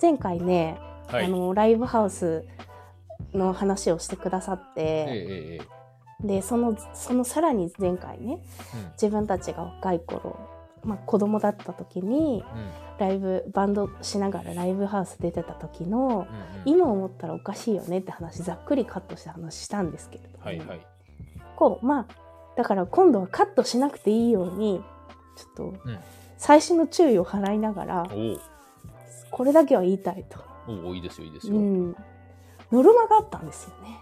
前回ね、はい。あのライブハウスの話をしてくださって、えでそのそのさらに前回ねえ自分たちが若い頃、まあ、子供だった時にうん。うんライブバンドしながらライブハウス出てた時のうんうん。今思ったらおかしいよねって話ざっくりカットした話したんですけれども、はいはい。こうまあだから今度はカットしなくていいようにちょっとうん。最新の注意を払いながらおこれだけは言いたいと、おおいいですよいいですよ。うん、ノルマがあったんですよね。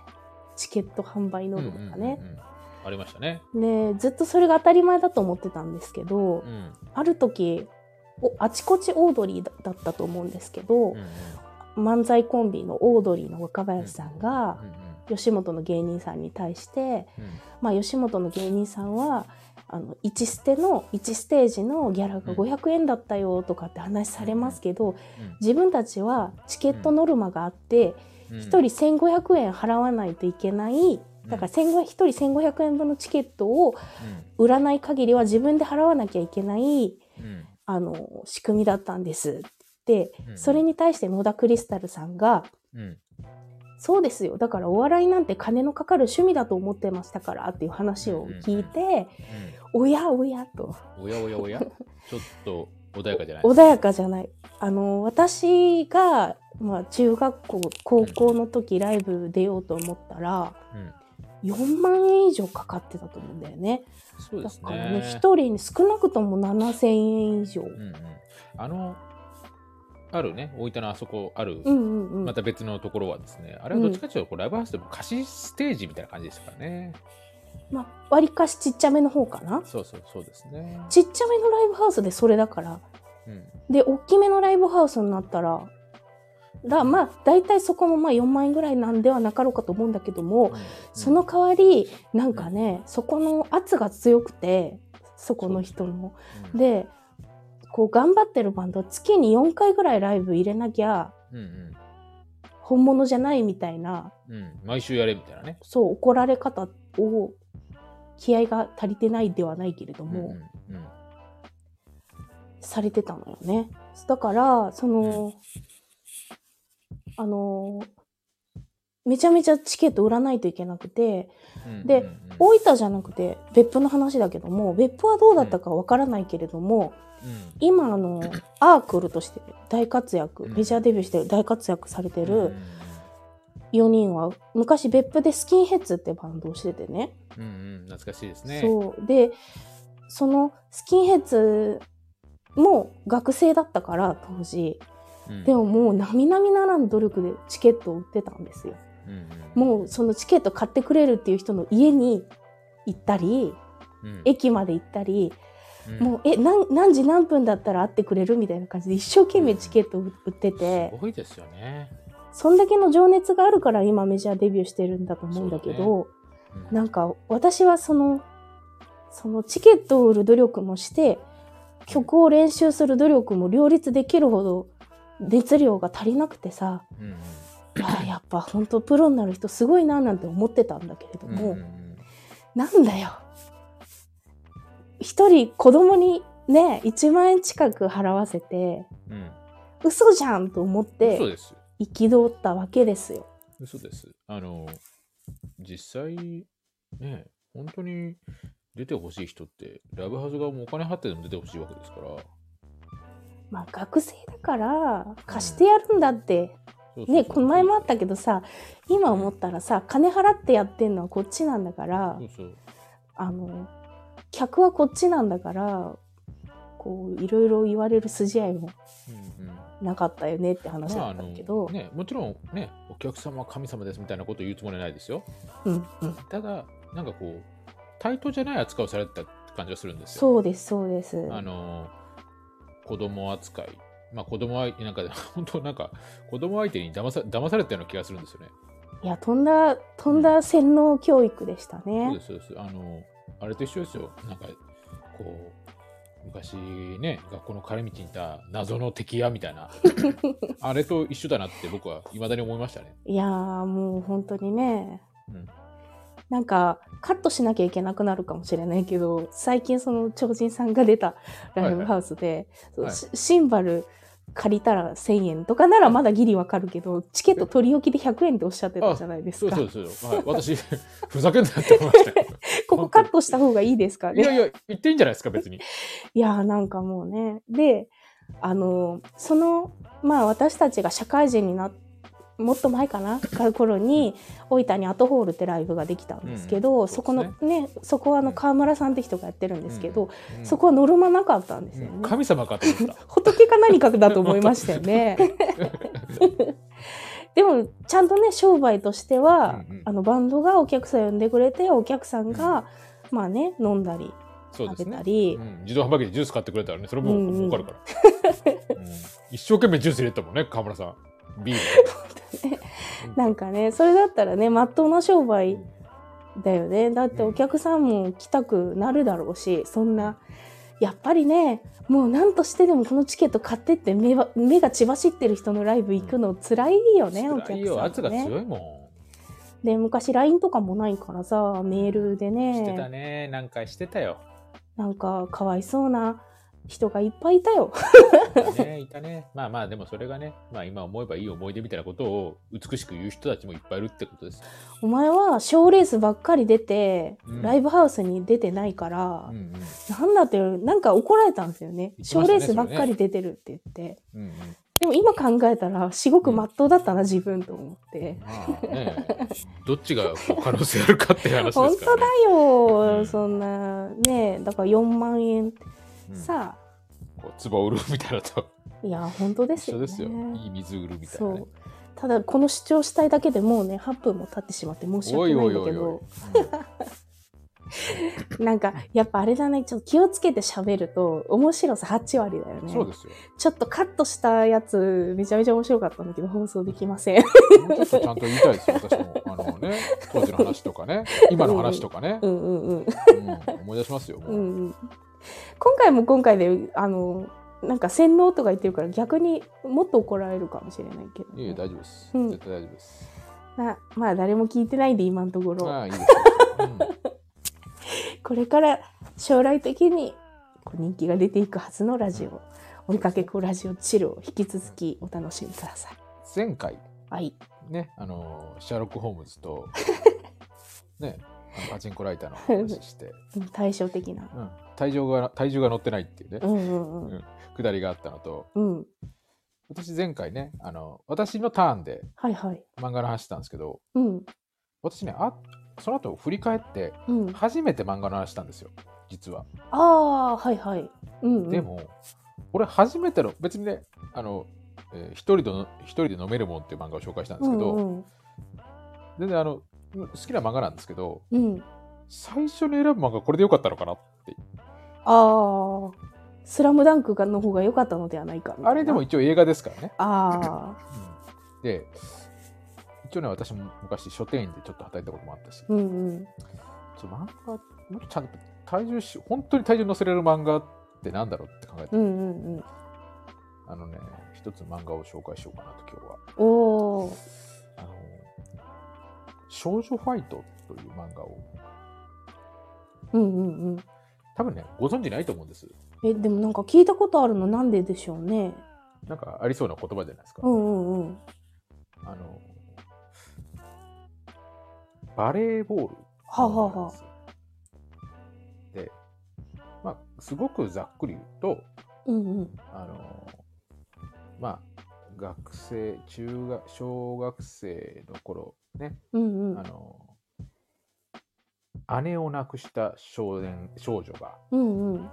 チケット販売ノルマがね。うん。うんうんありましたね。でずっとそれが当たり前だと思ってたんですけど、うん。ある時おあちこちオードリーだだったと思うんですけどうん、うん。漫才コンビのオードリーの若林さんがうんうん吉本の芸人さんに対して、うん。まあ、吉本の芸人さんはあの1ステの1ステージのギャラがうん。500円だったよとかって話されますけど、うん。自分たちはチケットノルマがあって、うん。1人1500円払わないといけないだから1500 1人1500円分のチケットを売らない限りは自分で払わなきゃいけないあの仕組みだったんですって。うん。それに対して野田クリスタルさんがうん「そうですよだからお笑いなんて金のかかる趣味だと思ってましたから」っていう話を聞いて「おやおや」とうんおやおやおや ちょっと穏やかじゃない穏やかじゃない。あの私が、まあ、中学校高校の時ライブ出ようと思ったらうん4万円以上かかってたと思うんだよね。そうですだからねね。1人に少なくとも7,000円以上。うんうんあのあるね大分のあそこあるうんうんうん。また別のところはですね、あれはどっちかというとライブハウスでも貸しステージみたいな感じでしたからね。まあ、割かしちっちゃめの方かな。そうそうそうですね。ちっちゃめのライブハウスでそれだから。うん。で大きめのライブハウスになったらだまあ大体そこもまあ4万円ぐらいなんではなかろうかと思うんだけども、その代わりなんかねそこの圧が強くてそこの人の。うん、でこう頑張ってるバンドは月に4回ぐらいライブ入れなきゃうんうん。本物じゃないみたいなうん、毎週やれみたいなね。そう怒られ方を気合が足りてないではないけれども、うんうんうん。されてたのよね。だからその、あのめちゃめちゃチケット売らないといけなくてうんでうんうん。大分じゃなくて別府の話だけども別府はどうだったかわからないけれども、うん今あのアークルとして大活躍うん。メジャーデビューして大活躍されてうん。る4人は昔別府でスキンヘッズってバンドをしててね。うんうん。懐かしいですね。そう。でそのスキンヘッズも学生だったから当時。うん。でももう並々ならぬ努力でチケットを売ってたんですよ。うんうん。もうそのチケット買ってくれるっていう人の家に行ったりうん。駅まで行ったりうん。もうえ何何時何分だったら会ってくれる？みたいな感じで一生懸命チケットを売ってて。すごいですよね。そんだけの情熱があるから今メジャーデビューしてるんだと思うんだけどうん。なんか私はそのそのチケットを売る努力もして曲を練習する努力も両立できるほど熱量が足りなくてさうんいややっぱ本当プロになる人すごいななんて思ってたんだけれどうんも、うんうん。なんだよ一人子供にね1万円近く払わせてうん嘘じゃんと思って嘘です。憤ったわけですよ。嘘です。あの、実際、ね、本当に出てほしい人って、ラブハウス側もお金払ってでも出てほしいわけですから。まあ学生だから貸してやるんだって、ねこの前もあったけどさ今思ったらさ金払ってやってんのはこっちなんだからそうそう。あの客はこっちなんだからこういろいろ言われる筋合いもうんうんなかったよねって話まあ、だったけど、ね、もちろんね、お客様は神様ですみたいなことを言うつもりはないですよ。うんうん、ただ、なんかこう、対等じゃない扱いをされてた感じがするんですよ。そうですそうです。あの、子供扱い。まあ子供は、なんか、本当なんか、子供相手に騙さ騙されたような気がするんですよね。いやとんだとんだ洗脳教育でしたそうねで。す、そうです。あの、あれと一緒ですよ。なんか、こう、昔ね、学校の帰り道にいた謎の敵やみたいな、あれと一緒だなって僕は未だに思いましたね。いやーもう本当にね、うんなんかカットしなきゃいけなくなるかもしれないけど最近その超人さんが出たライブハウスで、そうはいシシンバル借りたら1000円とかならまだギリわかるけど、チケット取り置きで100円っておっしゃってたじゃないですか。そうそうそう。はい、私、ふざけんなって思いましたよ。ここカットした方がいいですか？ね。いやいや、言っていいんじゃないですか、別に。いやーなんかもうね。で、あの、その、まあ私たちが社会人になっもっと前かな？か頃に大分にアトホールってライブができたんですけど、うんそこのねそこはあの川村さんって人がやってるんですけど、うんそこはノルマなかったんですよね。うん神様かと思った。仏か何かだと思いましたよね。でもちゃんとね商売としては、うんうんあのバンドがお客さん呼んでくれてお客さんが、まあね飲んだりそうですね食べた。り、うん自動販売機でジュース買ってくれたらね、それもうんうん儲かるから。うん一生懸命ジュース入れたもんね、河村さん。ビール。なんかねそれだったらねまっとうな商売だよねだってお客さんも来たくなるだろうしそんなやっぱりねもう何としてでもこのチケット買ってって目は目が血走ってる人のライブ行くの辛いよね、お客さん辛いよ、圧がね。強いもで昔 LINE とかもないからさメールでん。してたねね、なんかしてたよ。なんかかわいそうな人がいっぱいいたよ。ね、いたね。まあまあ、でもそれがね、まあ今思えばいい思い出みたいなことを美しく言う人たちもいっぱいいるってことです。お前は賞レースばっかり出て、うんライブハウスに出てないからうん、うん。なんだってなんか怒られたんですよね。賞レースばっかり出てるって言って。うんうん。でも今考えたらすごくまっとうだったな自分と思って。まあね、どっちが可能性あるかって話ですから、ね。本当だよ、うんそんなねだから4万円うん。さこう壺売るみたいなのと。いや本当ですよね。ですよ。いい水売るみたいな、ね。ただこの主張したいだけでもうね8分も経ってしまって申しお訳ないんだけど。なんかやっぱあれだね。ちょっと気をつけて喋ると面白さ8割だよね。そうですよ。ちょっとカットしたやつめちゃめちゃ面白かったんだけど放送できません。ちょっとちゃんと言いたいですよ、私も。あのね、当時の話とかね、今の話とかね、うんうんうん。うん。思い出しますよ。もう。うんうん今回も今回であのなんか洗脳とか言ってるから逆にもっと怒られるかもしれないけどね、いえいえ、大丈夫です。うん絶対大丈夫です。まあまあ誰も聞いてないんで今のところああ、いいですよ。これから将来的に人気が出ていくはずのラジオ追いかけっこラジオチルを引き続きお楽しみください。前回、はい。ね、あの、シャーロック・ホームズと、ね、パチンコライターの話して、う ん対照的な。うん、体重が体重が乗ってないっていうね、うんうんうん。くだりがあったのと、うん。私前回ね、あの、私のターンで。漫画の話したんですけど、うん。私ね、あその後振り返って、うん。初めて漫画の話したんですよ、実は。ああ、はいはい。うん、うん。で、も、俺初めての、別にね、あの、えー一人での一人で飲めるもんっていう漫画を紹介したんですけど、うんうん、全然あの、好きな漫画なんですけど、うん。最初に選ぶ漫画これでよかったのかなって。ああ、スラムダンクがの方が良かったのではないかあれでも、一応映画ですからね。ああ、うんで、一応ね、私も昔書店員でちょっと働いたこともあったし、うんうん。ちょ漫画、もっとちゃんと体重し、本当に体重乗せられる漫画ってなんだろうって考えて、うんうんうん。あのね、一つ漫画を紹介しようかなと今日は。おお。少女ファイトという漫画を、うんうんうん。多分ね、ご存知ないと思うんです。え、でもなんか聞いたことあるのなんででしょうね。なんかありそうな言葉じゃないですか。うんうんうん。あの、バレーボールはあ、はあは。で、まあ、すごくざっくり言うと、うんうん。あの、まあ、学生、中学、小学生の頃、ね、うんうんあ。の、姉を亡くした少年、少女がうんうん。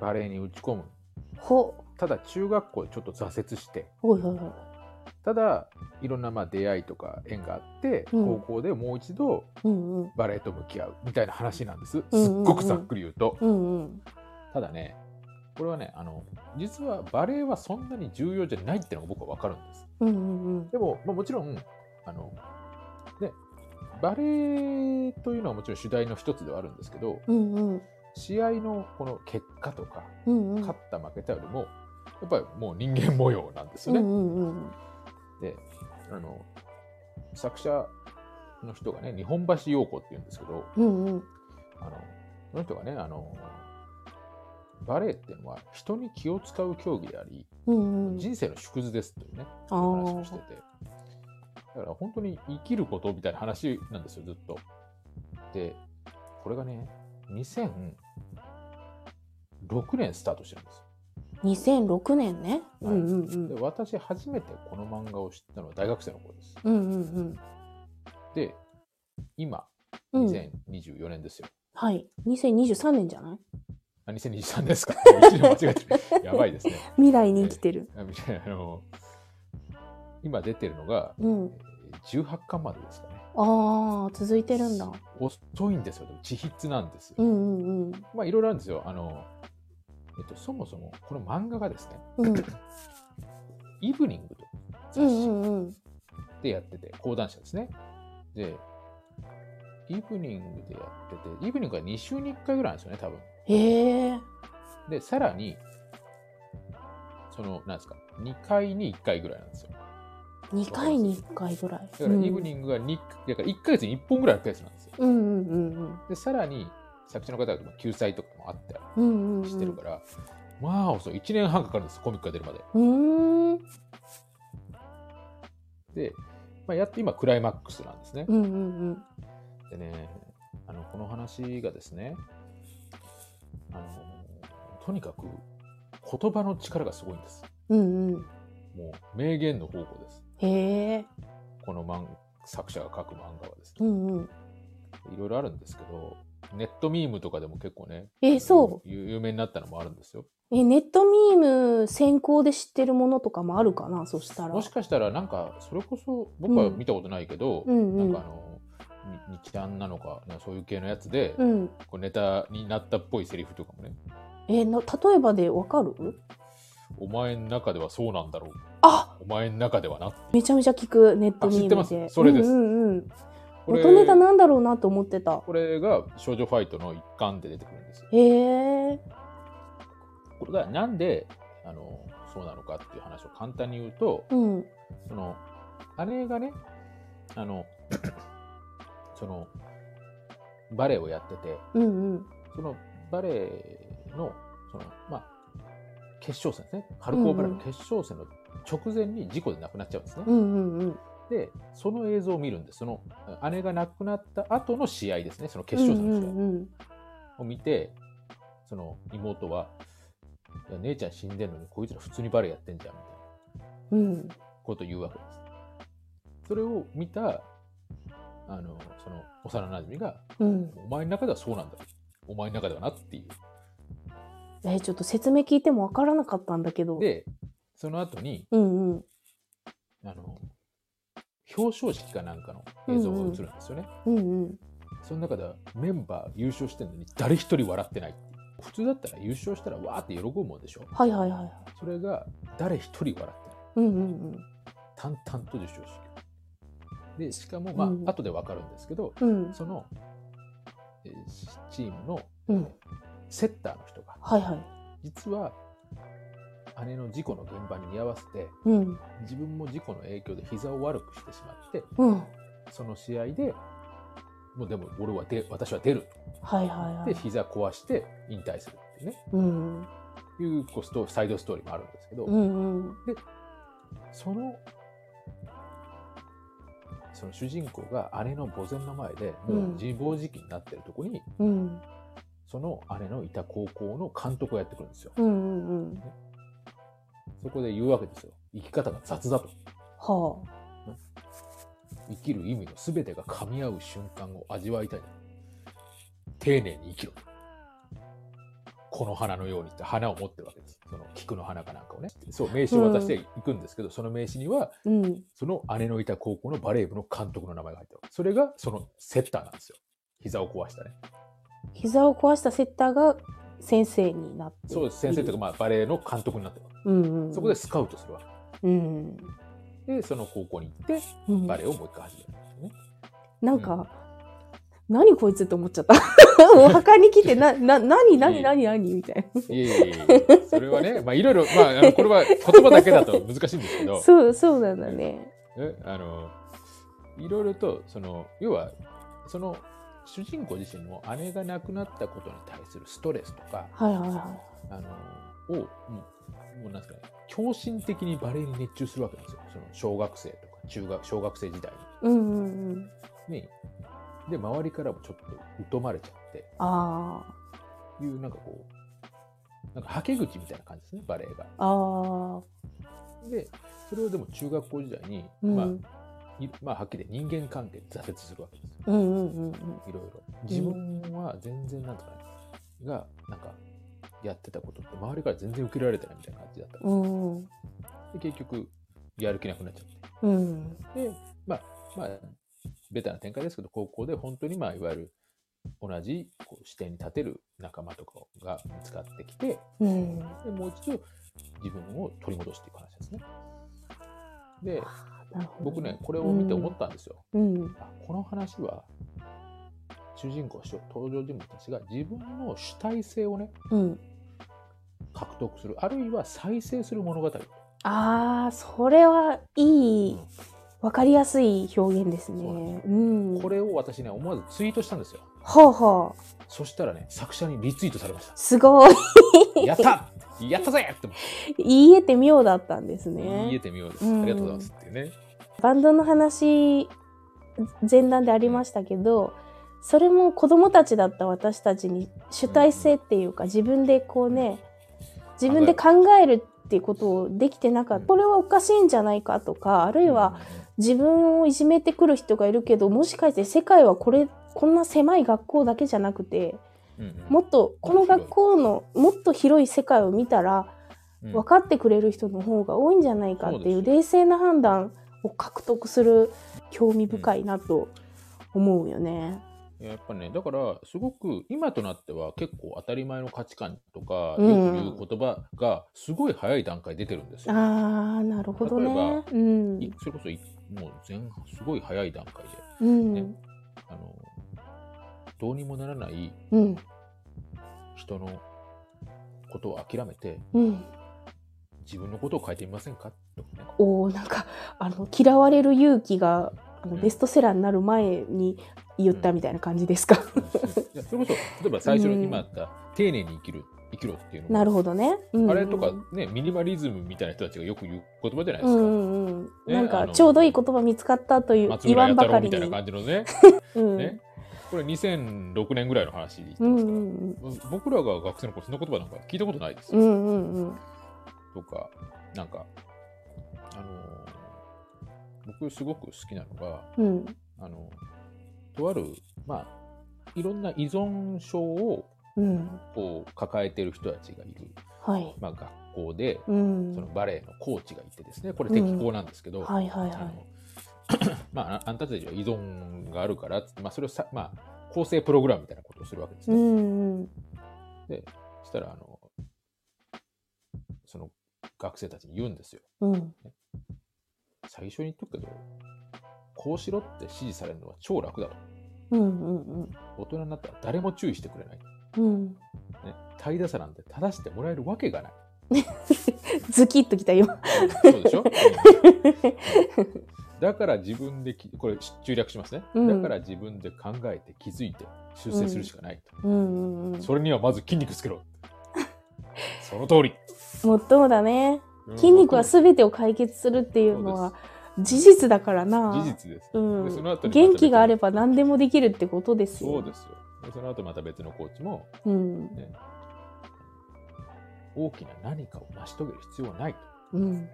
バレーに打ち込む。ほ、ただ中学校でちょっと挫折して。ただいろんなまあ出会いとか縁があって、うん高校でもう一度。バレエと向き合うみたいな話なんです。すっうんうんうんごくざっくり言うと。うんうん。ただね、これはね、あの、実はバレエはそんなに重要じゃないっていうのが僕はわかるんです。うんうんうん。でも、まあ、もちろん、あの、ね、バレエというのはもちろん主題の一つではあるんですけど、うんうん。試合のこの結果とか、うんうん。勝った負けたよりも、やっぱりもう人間模様なんですよね。うんうんうん。で、あの、作者の人がね、日本橋陽子って言うんですけど、うんうん。あの、その人がね、あの、バレエっていうのは人に気を使う競技であり、うんうん。人生の縮図ですというね、あ話をしてーて。だから本当に生きることみたいな話なんですよ、ずっと。で、これがね、2006年スタートしてるんです。2006年ね。はいうんうんうんで。私初めてこの漫画を知ったのは大学生の頃です。うんうんうん。で、今、うん2024年ですよ。はい。2023年じゃない？あ、2023ですか 間違えてる。やばいですね。未来に生きてる。あみたいなあの今出てるのが、うん。えー18巻までですかね。ああ、続いてるんだ。遅いんですよ。自筆なんですよ。うんうんうん。まあいろいろあるんですよ。あの、えっと、そもそもこの漫画がですね、うん イブニングと雑誌。でやってて、講談社ですね。で、イブニングでやってて、イブニングは2週に1回ぐらいなんですよね、多分。へえ。で、さらに、その、なんですか、2回に1回ぐらいなんですよ。2回に1回ぐらい。だから、イブニングが2、だから1ヶ月に1本ぐらいのペースなんですよ。うんうんうんで、さらに、作者の方が救済とかもあってうん。うんうんうん。してるから、まあ遅い。1年半かかるんです、コミックが出るまで。うーん。で、まあ、やっと今、クライマックスなんですね。うんうんでね、あの、この話がですね、あの、とにかく、言葉の力がすごいんです。うん。うんうん。もう、名言の宝庫です。へえ。この漫作者が書く漫画はですね。うんうん。いろいろあるんですけど、ネットミームとかでも結構ね、え、そう。有有名になったのもあるんですよ。え、ネットミーム先行で知ってるものとかもあるかなそしたら。もしかしたら、なんか、それこそ、僕は見たことないけど、うんうんなんかあの、に日談なのか、なんかそういう系のやつで、うん。こうネタになったっぽいセリフとかもね、え、な、例えばでわかる？お前の中ではそうなんだろう。あお前の中ではな。めちゃめちゃ聞く、ネットミームで。あ知ってますそれですうんうんうん。元ネタなんだろうなと思ってた。これが少女ファイトの一環で出てくるんですよ。へえ。これがなんであのそうなのかっていう話を簡単に言うと、うん。その姉がね、あの そのバレエをやってて、うんうん。そのバレエのそのまあ決勝戦ですね。春高バレーの決勝戦の直前に事故で亡くなっちゃうんですね。うんうんうん。で、その映像を見るんです。その姉が亡くなった後の試合ですね。その決勝戦の試合。うんうんを見て、その妹は、姉ちゃん死んでんのにこいつら普通にバレエやってんじゃんみたいな。ことを言うわけです。それを見た、あの、その幼馴染が、うん。お前の中ではそうなんだ。お前の中ではなっていう。えーちょっと説明聞いてもわからなかったんだけど。で、その後に、うんうん。あの、表彰式かなんかの映像が映るんですよね。うんうん。その中ではメンバー優勝してるのに誰一人笑ってない。普通だったら優勝したらわーって喜ぶもんでしょ。はいはいはいはい。それが誰一人笑ってない。うんうんうん。淡々と授賞式。で、しかも、まあ、うん後でわかるんですけど、うん。その、えーチームのうん。セッターの人が、はいはい。実は、姉の事故の現場に居合わせて、うん。自分も事故の影響で膝を悪くしてしまって、うん。その試合で、もうでも俺はで、私は出るはいはいはで、い。膝壊して引退するっていうね、うん。いうこうストサイドストーリーもあるんですけど、うんうん。その、その主人公が姉の墓前の前で、もう自暴自棄になってるとこに、うん。その姉のいた高校の監督がやってくるんですよ。うんうんうん。そこで言うわけですよ。生き方が雑だと。は生きる意味の全てが噛み合う瞬間を味わいたい。丁寧に生きろ。この花のようにって花を持ってるわけです。その菊の花かなんかをね。そう、名刺を渡していくんですけど、その名刺には、あ。うん。その姉のいた高校のバレー部の監督の名前が入ってる。それがそのセッターなんですよ。膝を壊したね。膝を壊したセッターが先生になってそうです。先生というか、まあ、バレーの監督になってる。うんうん。そこでスカウトするわうん。け。で、その高校に行って、うん。バレーをもう一回始めるんですよね。なんか、何こいつって思っちゃった。お墓に来て、な、な、何、何、何、何みたいいえいえいえ、それはね、まあいろいろ、まあ、あのこれは言葉だけだと難しいんですけどな。、そう、そうなんだね。えあの、いろいろと、その、要は、その主人公自身の姉が亡くなったことに対するストレスとか、はいはいはあのをもうもうなんですかね狂信的にバレエに熱中するわけですよその小学生とか中学小学生時代い。うんうんうん。に。にで周りからもちょっと疎まれちゃってあいうなんかこうなんかはけ口みたいな感じですねバレエが。あ。ああ。でそれをでも中学校時代に、うん。まあいまあ、はっきり人間関係で挫折するわけですようんうんうんうん。いろいろ自分は全然なんとかね、がなんかやってたことって周りから全然受けられてないみたいな感じだったんですうん。で結局やる気なくなっちゃってうん。でまあまあベタな展開ですけど高校で本当にまあいわゆる同じこう視点に立てる仲間とかが見つかってきてうん。でもう一度自分を取り戻していく話ですねで僕ねこれを見て思ったんですよ、この話は主人公登場人物たちが自分の主体性をねうん。獲得する。あるいは再生する物語。ああ、それはいい、わかりやすい表現ですね。うん。これを私ね思わずツイートしたんですよ。はあはあ。そしたらね作者にリツイートされましすごい。た やった！やったぜ！って言えて妙だったんです言えね。てみようです、うん。ありがとうございますっていうね。バンドの話、前段でありましたけど、それも子供たちだった私たちに主体性っていうか、自分でこうね、自分で考えるっていうことをできてなかった。これはおかしいんじゃないかとか、あるいは自分をいじめてくる人がいるけど、もしかして世界はこれ、こんな狭い学校だけじゃなくて、うんうんもっとこの学校のもっと広い世界を見たらうん分かってくれる人の方が多いんじゃないかっていう冷静な判断を獲得する興味深いなと思うよね。やっぱねだからすごく今となっては結構当たり前の価値観とかよくうん言う言葉がすごい早い段階で出てるんですよ。ああなるほど例えねば。うんいそれこそいもう前すごい早い段階で。うん。ね。あのどうにもならないうん。人のことを諦めてうん。自分のことを変えてみませんか？とかね。おおなんかあの嫌われる勇気があのうん。ベストセラーになる前に言ったみたいな感じですか？いやそれこそ例えば最初うん。に今あった丁寧に生きる生きろっていうのもなるほどね。うんあれとかねミニマリズムみたいな人たちがよく言う言葉じゃないですか。うんうんうん。ねなんかちょうどいい言葉見つかったという松言わんばかりみたいな。感じのね。うんねこれ2006年ぐらいの話で言ってうんますうんから、僕らが学生の頃そんな言葉なんか聞いたことないですよ。うんうんうんうんとか、なんか、あのー僕すごく好きなのが、うんあの、とある、まあ、いろんな依存症をうんこう抱えてる人たちがいる、はい。まあ、学校で、うんそのバレエのコーチがいてですね、これ適校なんですけど、はいはいはあの まあ、ああんたたちは依存があるからって、まあ、それをさ、まあ、構成プログラムみたいなことをするわけですね。んうんで、そしたら、あの、その学生たちに言うんですよ。うん最初に言っとくけど、こうしろって指示されるのは超楽だと。うんうん大人になったら誰も注意してくれない。うんうん。ね、怠惰さなんて正してもらえるわけがない。ズキッときた今。そうでしょ、うん だから自分でき、これ中略しますね。うんだから自分で考えて気づいて修正するしかないと。うんうんうん。それにはまず筋肉つけろ。その通り。もっともだね。うん筋肉は全てを解決するっていうのは事実だからな。事実です。うんで元気があれば何でもできるってことですよ。そうですよ。でその後また別のコーチも、うん。ね、大きな何かを成し遂げる必要はないと。うん。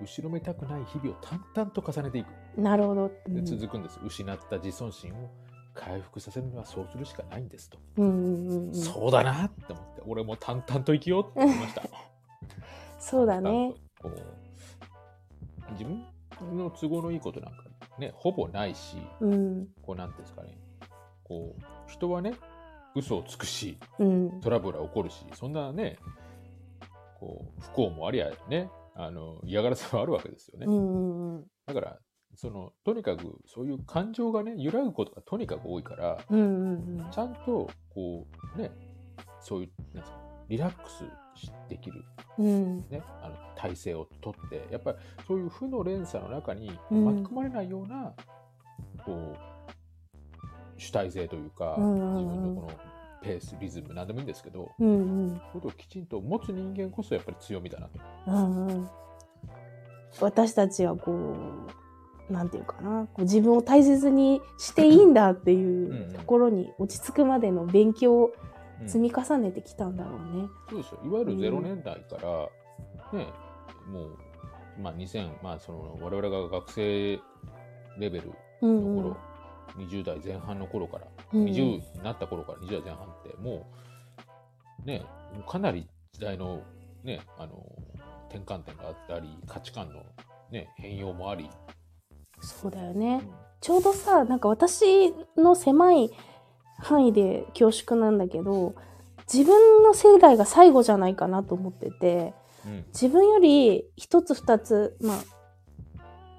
後ろめたくない日々を淡々と重ねていく。なるほど。うでん続くんです。失った自尊心を回復させるにはそうするしかないんですと。うんうんうんうん。そうだなって思って、俺も淡々と生きようって思いました。そうだね。こう自分の都合のいいことなんかね、ほぼないし、うん。こうなんていうんですかね、こう、人はね、嘘をつくし、うん。トラブルは起こるし、そんなね、こう、不幸もありゃね、あの、嫌がらせはあるわけですよね。うんうんうん。だから、その、とにかく、そういう感情がね、揺らぐことがとにかく多いから、うんうんうんちゃんと、こう、ね、そういう、なんですか、リラックスできる、うんね、あの体制をとって、やっぱりそういう負の連鎖の中にうん巻き込まれないような、こう、主体性というか、うんうんうん。自分のこのペースリズム何でもいいんですけどうんうん。ことをきちんと持つ人間こそやっぱり強みだなと。うんうん。私たちはこうなんていうかな。こう自分を大切にしていいんだっていうところに落ち着くまでの勉強をうん積み重ねてきたんだろうね。そうですよ。いわゆる0年代から、ねもう、まあ、2000、まあ、その我々が学生レベルうんの頃、20代前半の頃から、うん。20になった頃から20代前半ってもうねかなり時代のねあの転換点があったり価値観のね変容もあり、そうだよね。ちょうどさなんか私の狭い範囲で恐縮なんだけど自分の世代が最後じゃないかなと思っててうん。自分より一つ二つまあ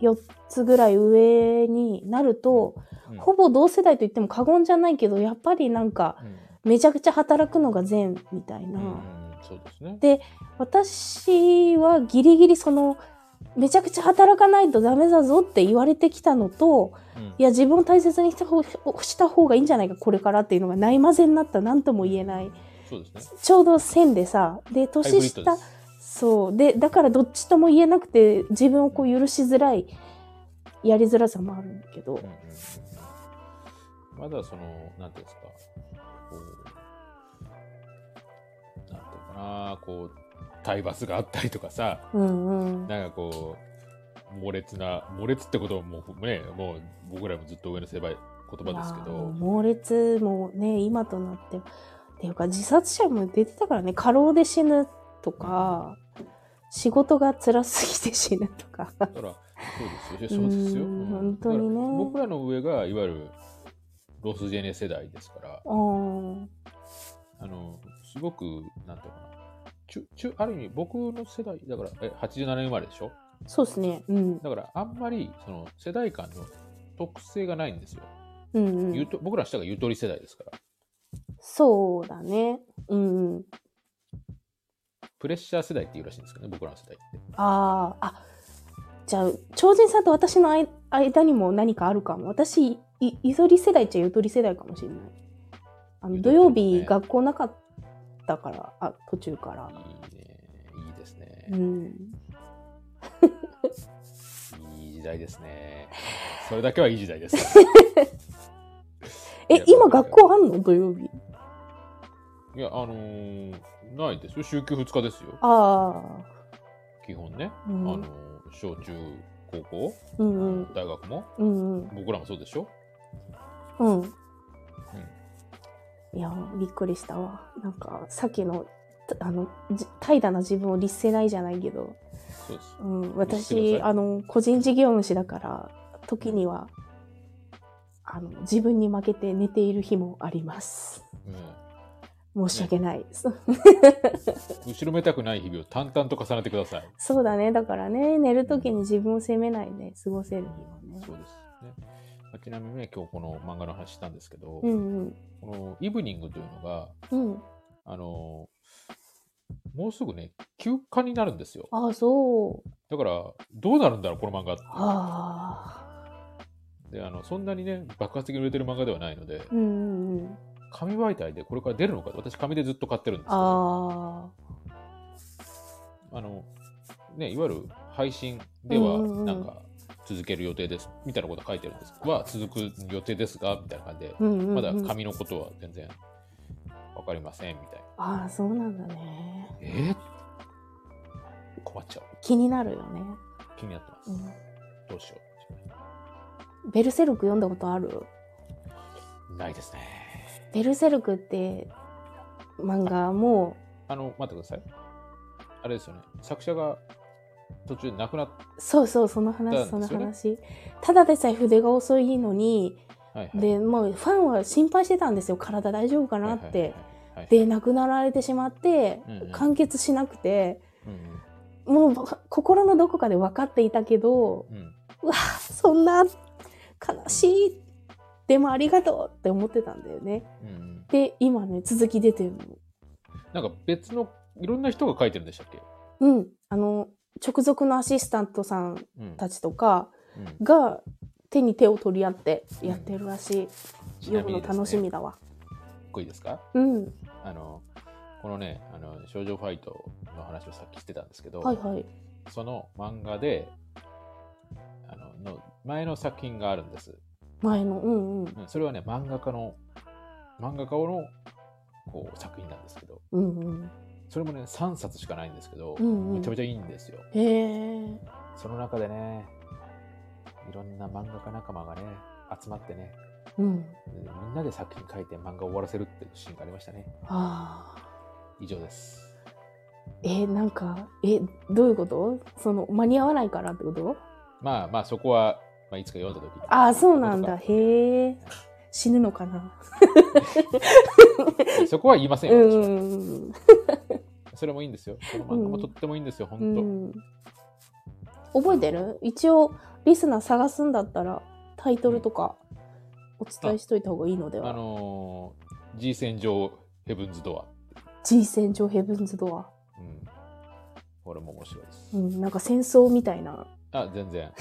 4つぐらい上になるとうんほぼ同世代と言っても過言じゃないけどやっぱりなんかうん。めちゃくちゃ働くのが善みたいな。うんうんそうですね。で私はギリギリそのめちゃくちゃ働かないとダメだぞって言われてきたのとうん。いや自分を大切にした方した方がいいんじゃないかこれからっていうのがないまぜになった何とも言えない。そうですね。ちょうど線でさで年下。そう。でだからどっちとも言えなくて自分をこう許しづらいやりづらさもあるんだけど。うんうんうんまだその、なんていうんですか、こう、なんていうかな、こう、体罰があったりとかさ、うんうん。なんかこう、猛烈な、猛烈ってことはもうね、もう僕らもずっと上の世代言葉ですけど、猛烈もね今となってっていうか自殺者も出てたからね過労で死ぬとか仕事が辛すぎて死ぬとか。だから、そうですよ、そうですよ。本当にね。僕らの上が、いわゆる、ロスジェネ世代ですから、うんあの、すごく、なんていうかな、中、中、ある意味僕の世代、だから、え、87年生まれでしょ？そうですね。うん。だから、あんまり、その、世代間の特性がないんですよ。うんうん。ゆと僕ら下がゆとり世代ですから。そうだね。うんうん。プレッシャー世代っていうらしいんですけどね、僕らの世代って。あああじゃあ超人さんと私の間間にも何かあるかも。私いゆとり世代っちゃゆとり世代かもしれないあの土曜日学校なかったからあ途中からいいね、いいですね。うんいい時代ですね。それだけはいい時代です。え今学校あんの？土曜日いや、あのーないですよ。週休2日ですよ。ああ基本ね。うんあのー小中高校、うんうん大学も、うんうん僕らもそうでしょ？うん。いやびっくりしたわ。なんかさっきのたあのじ怠惰な自分を律せないじゃないけど、そうん、私あの個人事業主だから時にはあの自分に負けて寝ている日もあります。うん。申し訳ない、そ後ろめたくない日々を淡々と重ねてください。そうだね。だからね寝る時に自分を責めないで過ごせる日はね。そうですね。まあちなみにね、今日この漫画の話したんですけど、うんうん。このイブニングというのが、うん。あのもうすぐね、休刊になるんですよ。ああそう。だから、どうなるんだろう、この漫画って。ああ。であのそんなにね、爆発的に売れてる漫画ではないので、うんうんうん。紙媒体でこれから出るのか、私、紙でずっと買ってるんですけど、あ。あの、ね、いわゆる配信では、うんうんうん。なんか、続ける予定です、みたいなこと書いてるんです。は、続く予定ですが、みたいな感じで、あ、うんうんうん、まだ紙のことは全然わかりません、みたいな。ああそうなんだねえー？困っちゃう。気になるよね、気になってます。うん、どうしよベルセルク読んだことある？う。ないですね。ベルセルクって漫画もあの、待ってください。あれですよね。作者が途中で亡くなっそうそうそのだ話その話、ただでさえ筆が遅いのにはいはい。でもうファンは心配してたんですよ。体大丈夫かなって、で亡くなられてしまって、うんうん。完結しなくて。うんもう心のどこかで分かっていたけどうわそんな悲しい。でもありがとうって思ってたんだよね。うんうん、で今ね続き出てるの。なんか別のいろんな人が書いてるんでしたっけ、うん。あの直属のアシスタントさんうんたちとかうんが手に手を取り合ってやってるらしい、読むの楽しみだわ。一個いいですかうん。あの、このね、あの、少女ファイトの話をさっきしてたんですけど、はいはい。その漫画で、あの、の前の作品があるんです。前の、うんうん。うんそれはね、漫画家の、漫画家のこう作品なんですけど、うんうん。それもね、3冊しかないんですけど、うんうんめちゃめちゃいいんですよ。へえ。その中でね、いろんな漫画家仲間がね、集まってね、うん。でみんなで作品書いて漫画を終わらせるっていうシーンがありましたね。ああ。以上です。え、なんか、え、どういうこと？その、間に合わないからってこと？まあまあ、そこは、まあ、いつか読んだ時に。ああ、そうなんだ。へえ。死ぬのかな？そこは言いませんうよ、私はん。それもいいんですよ。その漫画もとってもいいんですよ、う本当。ん。覚えてる？一応、リスナー探すんだったら、タイトルとか、お伝えしといた方がいいのでは。あのー、G 戦場ヘブンズドア。G 戦場ヘブンズドア。うん。これも面白いです。うん、なんか戦争みたいな。あ、全然。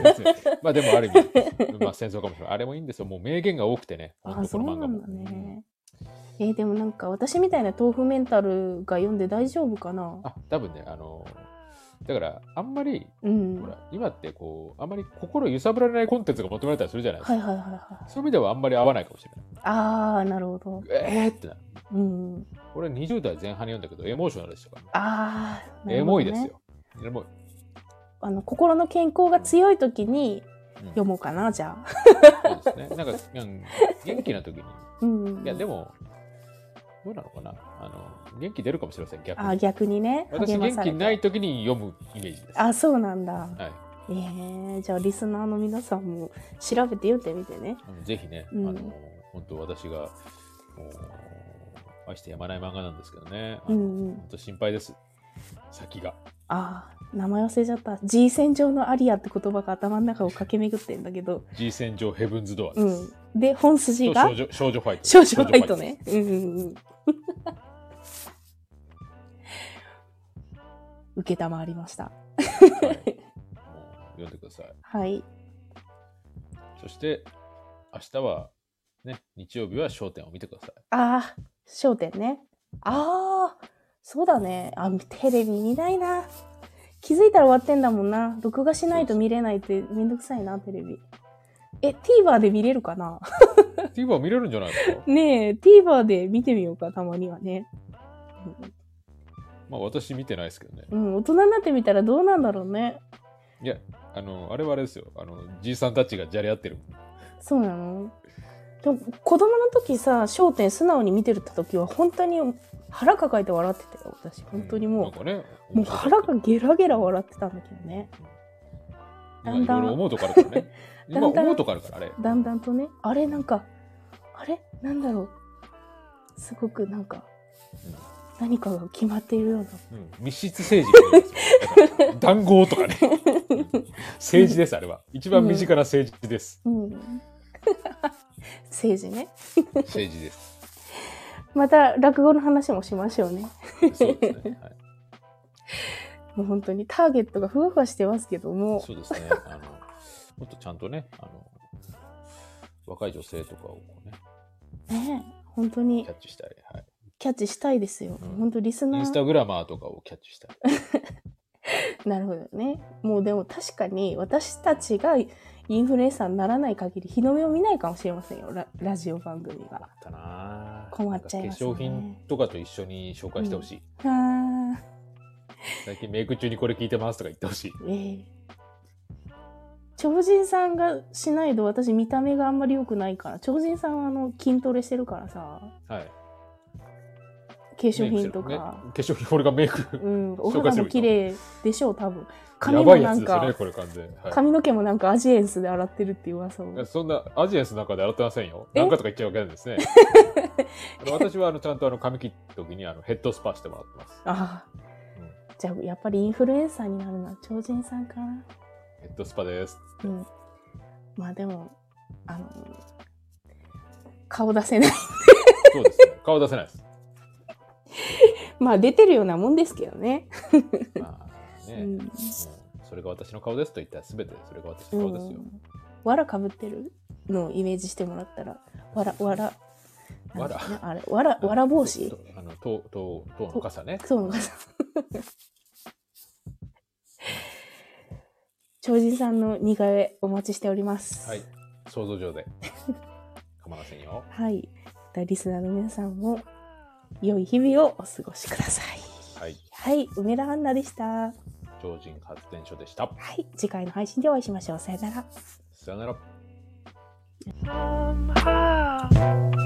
まあでもある意味、まあ戦争かもしれない。あれもいいんですよ。もう名言が多くてね。あ、そうなんだね。えーでもなんか私みたいな豆腐メンタルが読んで大丈夫かな？あ、多分ね、あのー、だから、あんまり、うん。ほら、今ってこう、あんまり心揺さぶられないコンテンツが求められたりするじゃないですか。はいはいはいはい。そういう意味ではあんまり合わないかもしれない。ああ、なるほど。えーってなる。うん。俺20代前半に読んだけど、エモーショナルでしたからね。ああ、エモいですよ。エモい。あの心の健康が強い時にうん読もうかな、じゃあ。そうですね。なんか、うん元気な時に。うん。いや、でも、どうなのかな？あの、元気出るかもしれません、逆に。あ逆にね。私、元気ない時に読むイメージです。あ、そうなんだ。はい。えー、じゃあリスナーの皆さんも調べて読んでみてね。ぜひね、うんあの、本当私が、愛してやまない漫画なんですけどね。うんうん本当心配です。先が。あー名前忘れちゃった。G 戦場のアリアって言葉が頭の中を駆け巡ってんだけど。G 戦場ヘブンズドアうです。ん。で、本筋がと少女少女ファイト。少女ファイトね。うんうんうん。受けたまわりました。はい、読んでください。はい。そして、明日は、ね、日曜日は焦点を見てください。ああ、焦点ね。ああ、そうだね。あ、テレビ見ないな。気づいたら終わってんだもんな。録画しないと見れないってめんどくさいな、テレビ。え、TVer で見れるかな？TVer 見れるんじゃないですか？ねえ、TVer で見てみようか、たまにはね。まあ私見てないですけどね。うん、大人になってみたらどうなんだろうね。いや、あの、あれはあれですよ。あの、じいさんたちがじゃれ合ってる。そうなの？でも子供の時さ、焦点素直に見てるって時は本当に腹抱えて笑ってたよ、私。本当にもう。なんかね、もう腹がゲラゲラ笑ってたんだけどね。今だんだん思うとこあるからね。だんだん今思うとこあるから、あれ。だんだんとね、あれなんか、あれ？なんだろう。すごくなんか、何かが決まっているような。うん、密室政治談合とかね。う ん政治です、あれは。一番身近な政治です。うん。政治ね。政治です。また落語の話もしましょうね。そうですね。はい、もう本当にターゲットがふわふわしてますけども。そうですね。あの、もっとちゃんとね、あの、若い女性とかをこうね、ねえ本当にキャッチしたい。はい。キャッチしたいですよ。うん本当リスナー。インスタグラマーとかをキャッチしたい。なるほどね。もうでも確かに私たちがインフルエンサーにならない限り日の目を見ないかもしれませんよ。ララジオ番組が。あったなぁ困っちゃいますね化粧品とかと一緒に紹介してほしい。あ最近メイク中にこれ聞いてますとか言ってほしい。ーええ超人さんがしないと私見た目があんまり良くないから超人さんはあの筋トレしてるからさはい。化粧品とか、ね化粧品、俺がメイク。うん、お肌も綺麗でしょう多分や髪もなんか、ね、これ完全。はい髪の毛もなんかアジエンスで洗ってるっていう噂をそんなアジエンスの中で洗ってませんよ。え？なんかとか言っちゃうわけなんですね。あの私はあのちゃんとあの髪切った時にあのヘッドスパしてもらってます。ああ、うんじゃあやっぱりインフルエンサーになるのは超人さんかなヘッドスパです。うんまあでもあの顔出せない そうですね。顔出せないです。まあ出てるようなもんですけどね、まあね、うんもうそれが私の顔ですと言ったら全てそれが私の顔ですよ。うんわらかぶってるのをイメージしてもらったらわら、わら、わらあれ、わら、わら帽子？とあの、とう、とう、とうの傘ね。そうなんです。超人さんの似顔絵お待ちしております。はい。想像上で。構いませんよ。はい。リスナーの皆さんも、良い日々をお過ごしください。はい。はい。梅田アンナでした。は超人発電所でした。い。次回の配信でお会いしましょう。さよなら。さよなら。Somehow